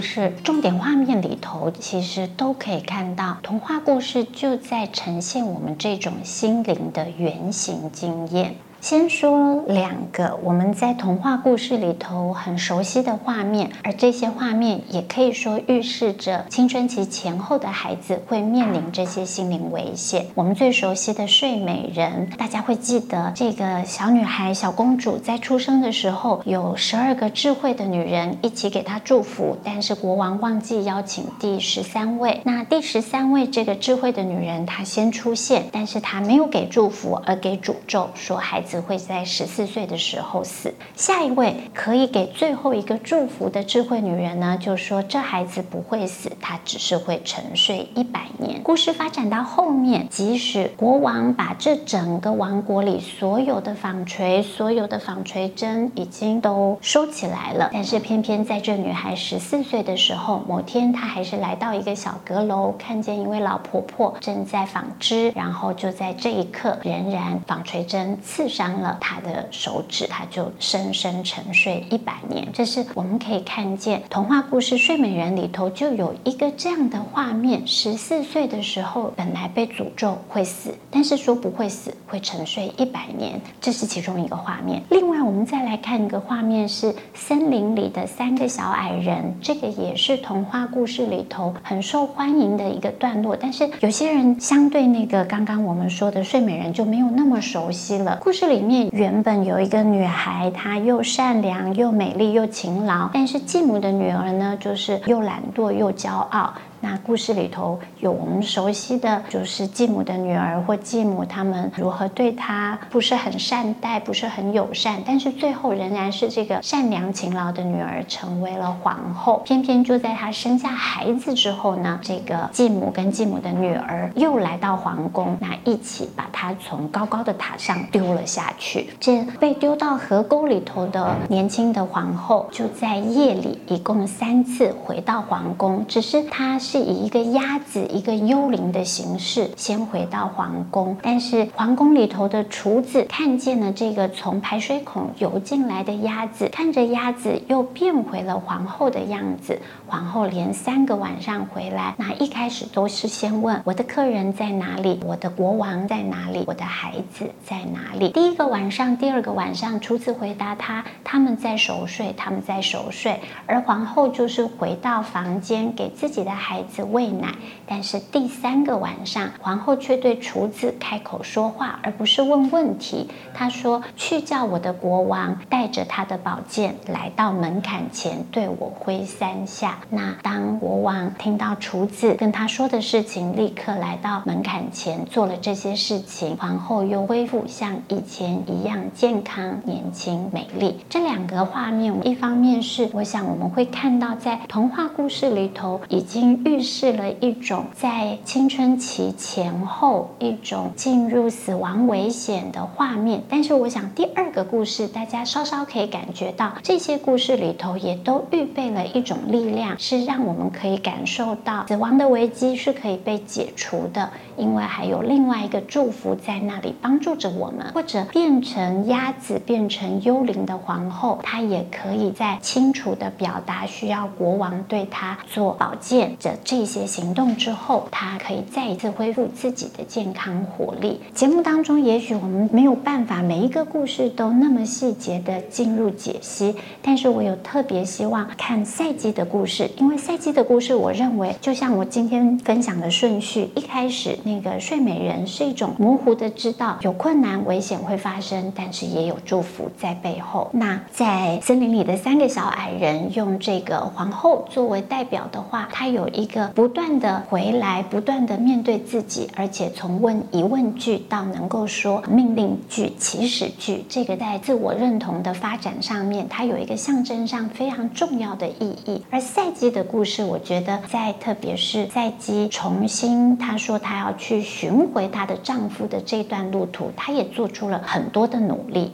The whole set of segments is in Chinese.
是重点画面里头，其实都可以看到，童话故事就在呈现我们这种心灵的原型经验。先说两个我们在童话故事里头很熟悉的画面，而这些画面也可以说预示着青春期前后的孩子会面临这些心灵危险。我们最熟悉的睡美人，大家会记得这个小女孩、小公主在出生的时候，有十二个智慧的女人一起给她祝福，但是国王忘记邀请第十三位。那第十三位这个智慧的女人，她先出现，但是她没有给祝福，而给诅咒，说孩子。只会在十四岁的时候死。下一位可以给最后一个祝福的智慧女人呢，就说这孩子不会死，她只是会沉睡一百年。故事发展到后面，即使国王把这整个王国里所有的纺锤、所有的纺锤针已经都收起来了，但是偏偏在这女孩十四岁的时候，某天她还是来到一个小阁楼，看见一位老婆婆正在纺织，然后就在这一刻，仍然纺锤针刺伤。伤了他的手指，他就深深沉睡一百年。这是我们可以看见童话故事《睡美人》里头就有一个这样的画面：十四岁的时候，本来被诅咒会死，但是说不会死，会沉睡一百年。这是其中一个画面。另外，我们再来看一个画面，是森林里的三个小矮人。这个也是童话故事里头很受欢迎的一个段落。但是有些人相对那个刚刚我们说的《睡美人》就没有那么熟悉了。故事里面原本有一个女孩，她又善良又美丽又勤劳，但是继母的女儿呢，就是又懒惰又骄傲。那故事里头有我们熟悉的，就是继母的女儿或继母他们如何对她不是很善待，不是很友善，但是最后仍然是这个善良勤劳的女儿成为了皇后。偏偏就在她生下孩子之后呢，这个继母跟继母的女儿又来到皇宫，那一起把她从高高的塔上丢了下去。这被丢到河沟里头的年轻的皇后，就在夜里一共三次回到皇宫，只是她。是以一个鸭子、一个幽灵的形式先回到皇宫，但是皇宫里头的厨子看见了这个从排水孔游进来的鸭子，看着鸭子又变回了皇后的样子。皇后连三个晚上回来，那一开始都是先问我的客人在哪里，我的国王在哪里，我的孩子在哪里。第一个晚上、第二个晚上，厨子回答他他们在熟睡，他们在熟睡，而皇后就是回到房间给自己的孩。孩子喂奶，但是第三个晚上，皇后却对厨子开口说话，而不是问问题。她说：“去叫我的国王带着他的宝剑来到门槛前，对我挥三下。”那当国王听到厨子跟他说的事情，立刻来到门槛前做了这些事情，皇后又恢复像以前一样健康、年轻、美丽。这两个画面，一方面是我想我们会看到在童话故事里头已经。预示了一种在青春期前后一种进入死亡危险的画面，但是我想第二个故事大家稍稍可以感觉到，这些故事里头也都预备了一种力量，是让我们可以感受到死亡的危机是可以被解除的，因为还有另外一个祝福在那里帮助着我们，或者变成鸭子变成幽灵的皇后，她也可以在清楚地表达需要国王对她做保健的。这些行动之后，他可以再一次恢复自己的健康活力。节目当中，也许我们没有办法每一个故事都那么细节的进入解析，但是我有特别希望看赛姬的故事，因为赛姬的故事，我认为就像我今天分享的顺序，一开始那个睡美人是一种模糊的知道有困难危险会发生，但是也有祝福在背后。那在森林里的三个小矮人用这个皇后作为代表的话，它有一。一个不断的回来，不断的面对自己，而且从问疑问句到能够说命令句、祈使句，这个在自我认同的发展上面，它有一个象征上非常重要的意义。而赛姬的故事，我觉得在特别是赛姬重新她说她要去寻回她的丈夫的这段路途，她也做出了很多的努力。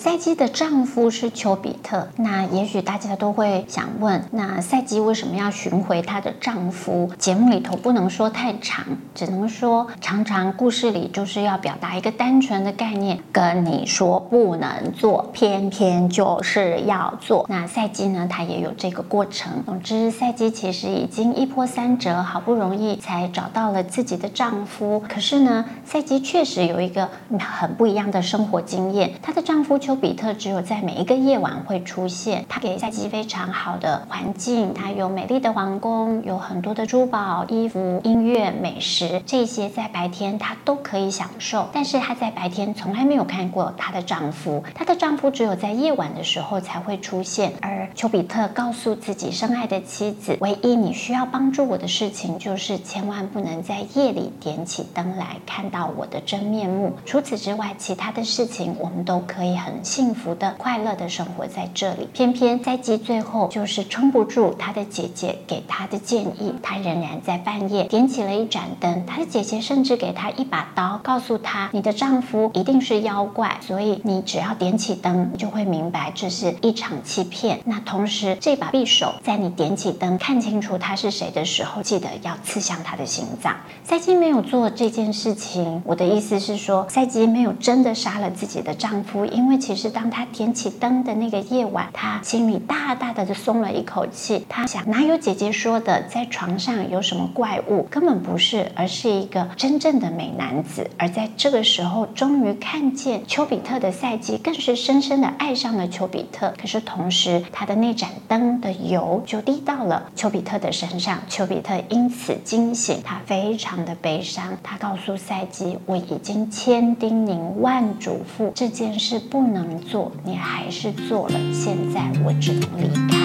赛姬的丈夫是丘比特。那也许大家都会想问，那赛姬为什么要寻回她的丈夫？节目里头不能说太长，只能说常常故事里就是要表达一个单纯的概念，跟你说不能做，偏偏就是要做。那赛姬呢，她也有这个过程。总之，赛姬其实已经一波三折，好不容易才找到了自己的丈夫。可是呢，赛姬确实有一个很不一样的生活经验。她的丈夫丘比特只有在每一个夜晚会出现，他给赛姬非常好的环境，他有美丽的皇宫，有很多的珠宝、衣服、音乐、美食，这些在白天她都可以享受。但是她在白天从来没有看过她的丈夫，她的丈夫只有在夜晚的时候才会出现。而丘比特告诉自己深爱的妻子，唯一你需要帮助我的事情，就是千万不能在夜里点起灯来看到我的真面目。除此之外，其他的事情我们都可以很幸福的、快乐的生活在这里。偏偏赛姬最后就是撑不住她的姐姐给她的建议，她仍然在半夜点起了一盏灯。她的姐姐甚至给她一把刀，告诉她：“你的丈夫一定是妖怪，所以你只要点起灯，你就会明白这是一场欺骗。”那同时，这把匕首在你点起灯看清楚他是谁的时候，记得要刺向他的心脏。赛姬没有做这件事情，我的意思是说，赛姬没有真的杀了自己的丈夫，因为其实当他点起灯的那个夜晚，他心里大大的就松了一口气。他想，哪有姐姐说的在床上有什么怪物？根本不是，而是一个真正的美男子。而在这个时候，终于看见丘比特的赛季，更是深深的爱上了丘比特。可是同时，他的那盏灯的油就滴到了丘比特的身上，丘比特因此惊醒，他非常的悲伤。他告诉赛季：“我已经千叮咛万嘱咐，这件事不能做，你还是做了。现在我只能离开。”